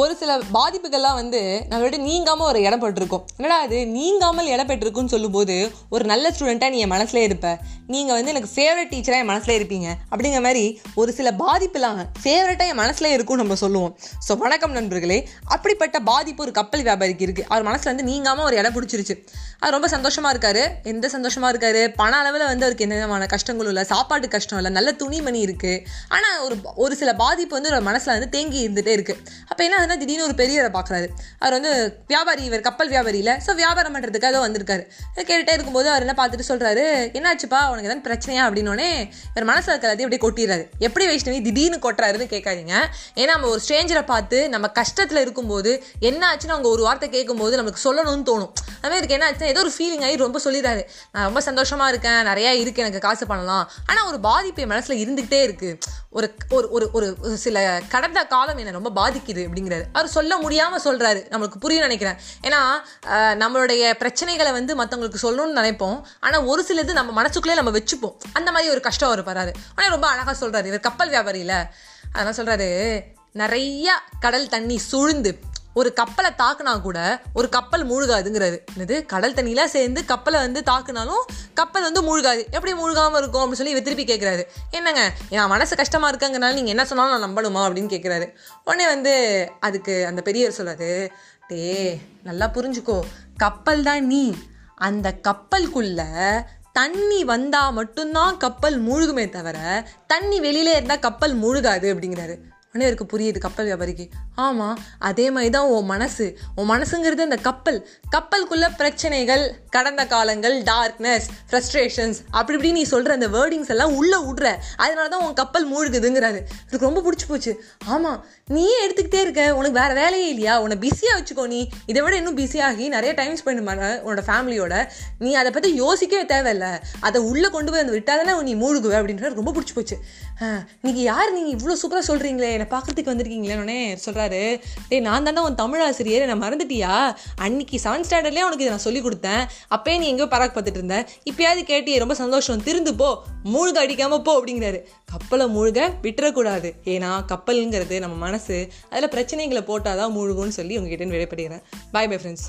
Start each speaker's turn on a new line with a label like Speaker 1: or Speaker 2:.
Speaker 1: ஒரு சில பாதிப்புகள்லாம் வந்து நம்மளோட நீங்காமல் ஒரு இடம் பெற்றிருக்கும் என்னடா அது நீங்காமல் இடம் பெற்றிருக்குன்னு சொல்லும்போது ஒரு நல்ல ஸ்டூடெண்ட்டாக நீ என் மனசில் இருப்ப. நீங்கள் வந்து எனக்கு ஃபேவரட் டீச்சராக என் மனசில் இருப்பீங்க. அப்படிங்கிற மாதிரி ஒரு சில பாதிப்புலாம் ஃபேவரட்டாக என் மனசில் இருக்கும் நம்ம சொல்லுவோம். ஸோ வணக்கம் நண்பர்களே. அப்படிப்பட்ட பாதிப்பு ஒரு கப்பல் வியாபாரிக்கு இருக்குது அவர் மனசில் வந்து நீங்காமல் ஒரு இடம் பிடிச்சிருச்சு. அவர் ரொம்ப சந்தோஷமாக இருக்காரு. எந்த சந்தோஷமாக இருக்காரு? பண அளவில் வந்து அவருக்கு எந்த விதமான கஷ்டங்களும் இல்லை. சாப்பாட்டு கஷ்டம் இல்லை. நல்ல துணிமணி இருக்குது ஆனால் ஒரு ஒரு சில பாதிப்பு வந்து ஒரு மனசில் வந்து தேங்கி இருந்துகிட்டே இருக்குது அப்போ என்ன ஆகுதுன்னா திடீர்னு ஒரு பெரியவரை பார்க்குறாரு அவர் வந்து வியாபாரி இவர் கப்பல் வியாபாரியில். ஸோ வியாபாரம் பண்ணுறதுக்காக வந்திருக்காரு. கேட்டுகிட்டே கேட்டுட்டே இருக்கும்போது அவர் என்ன பார்த்துட்டு சொல்கிறாரு என்னாச்சுப்பா? உனக்கு எதாவது பிரச்சனையா? அப்படின்னோடனே இவர் மனசில் இருக்கிறதையும் அப்படியே கொட்டிடுறாரு. எப்படி வைஷ்ணவி திடீர்னு கொட்டுறாருன்னு கேட்காதீங்க. ஏன்னா நம்ம ஒரு ஸ்ட்ரேஞ்சரை பார்த்து நம்ம கஷ்டத்தில் இருக்கும்போது என்ன ஆச்சுன்னு அவங்க ஒரு வார்த்தை கேட்கும்போது நமக்கு சொல்லணும்னு தோணும். அதுமாதிரி இதுக்கு என்ன ஆச்சுன்னா ஏதோ ஒரு ஃபீலிங் ஆகி ரொம்ப சொல்லிடுறாரு. நான் ரொம்ப சந்தோஷமாக இருக்கேன். நிறையா இருக்குது எனக்கு காசு பண்ணலாம். ஆனால் ஒரு பாதிப்பு என் மனசில் இருந்துகிட்டே இருக்குது ஒரு ஒரு ஒரு ஒரு ஒரு சில கடந்த காலம் என்னை ரொம்ப பாதிக்குது அப்படிங்கிறாரு. அவர் சொல்ல முடியாமல் சொல்கிறாரு நம்மளுக்கு புரியும் நினைக்கிறேன். ஏன்னா நம்மளுடைய பிரச்சனைகளை வந்து மற்றவங்களுக்கு சொல்லணும்னு நினைப்போம். ஆனால் ஒரு சிலது நம்ம மனசுக்குள்ளே நம்ம வச்சுப்போம். அந்த மாதிரி ஒரு கஷ்டம் அவர் வராரு ஆனால் ரொம்ப அழகாக சொல்கிறாரு இவர் கப்பல் வியாபாரியில். அதெல்லாம் சொல்கிறாரு நிறைய கடல் தண்ணி சூழ்ந்து ஒரு கப்பலை தாக்குனா கூட ஒரு கப்பல் மூழ்காதுங்கிறது. என்னது? கடல் தண்ணிலாம் சேர்ந்து கப்பலை வந்து தாக்குனாலும் கப்பல் வந்து மூழ்காது. எப்படி மூழ்காமல் இருக்கும் அப்படின்னு சொல்லி இவர் திருப்பி கேட்குறாரு என்னங்க? என் மனசு கஷ்டமாக இருக்காங்கனால நீங்கள் என்ன சொன்னாலும் நான் நம்பணுமா அப்படின்னு கேட்குறாரு உடனே வந்து அதுக்கு அந்த பெரியவர் சொல்கிறது டே நல்லா புரிஞ்சுக்கோ. கப்பல் தான் நீ. அந்த கப்பலுக்குள்ள தண்ணி வந்தால் மட்டும்தான் கப்பல் மூழ்குமே தவிர தண்ணி வெளியிலே இருந்தால் கப்பல் மூழ்காது அப்படிங்கிறாரு. உடனே புரியுது கப்பல் வியாபாரிக்கு. ஆமாம் அதே மாதிரி தான் உன் மனசு. உன் மனசுங்கிறது அந்த கப்பல். கப்பலுக்குள்ள பிரச்சனைகள் கடந்த காலங்கள் டார்க்னஸ் ஃப்ரஸ்ட்ரேஷன்ஸ் அப்படி இப்படி நீ சொல்கிற அந்த வேர்டிங்ஸ் எல்லாம் உள்ளே விடுற அதனால தான் உன் கப்பல் மூழ்குதுங்கிறாரு. எனக்கு ரொம்ப பிடிச்சி போச்சு. ஆமாம் நீயே எடுத்துக்கிட்டே இருக்க. உனக்கு வேறு வேலையே இல்லையா? உன்னை பிஸியாக வச்சுக்கோ நீ. இதை விட இன்னும் பிஸியாகி நிறைய டைம் ஸ்பெண்ட் பண்ண உன்னோட ஃபேமிலியோட நீ அதை பற்றி யோசிக்கவே தேவையில்ல. அதை உள்ளே கொண்டு போய் வந்து விட்டால் தானே நீ மூழ்குவ அப்படின்றது ரொம்ப பிடிச்சி போச்சு. நீங்கள் யார் நீங்கள் இவ்வளோ சூப்பராக சொல்கிறீங்களே என்னை பார்க்குறதுக்கு வந்திருக்கீங்களேன்னே சொல்கிறாரு டே நான் தானே உன் தமிழ் ஆசிரியர். என்னை மறந்துட்டியா? அன்னைக்கு செவன்த் ஸ்டாண்டர்ட்லேயே உனக்கு இதை நான் சொல்லி கொடுத்தேன். அப்பயே நீ எங்கேயோ பராக் பார்த்துட்டு இருந்த. இப்பயாவது கேட்டியே ரொம்ப சந்தோஷம். திருந்து போ. மூழ்க அடிக்காம போ அப்படிங்கிறாரு. கப்பலை மூழ்க விட்டுறக்கூடாது. ஏன்னா கப்பலுங்கிறது நம்ம மனசு. அதில் பிரச்சனைகளை போட்டால் தான் மூழ்கும்னு சொல்லி உங்ககிட்ட விடைபடுகிறேன் பாய் பை ஃப்ரெண்ட்ஸ்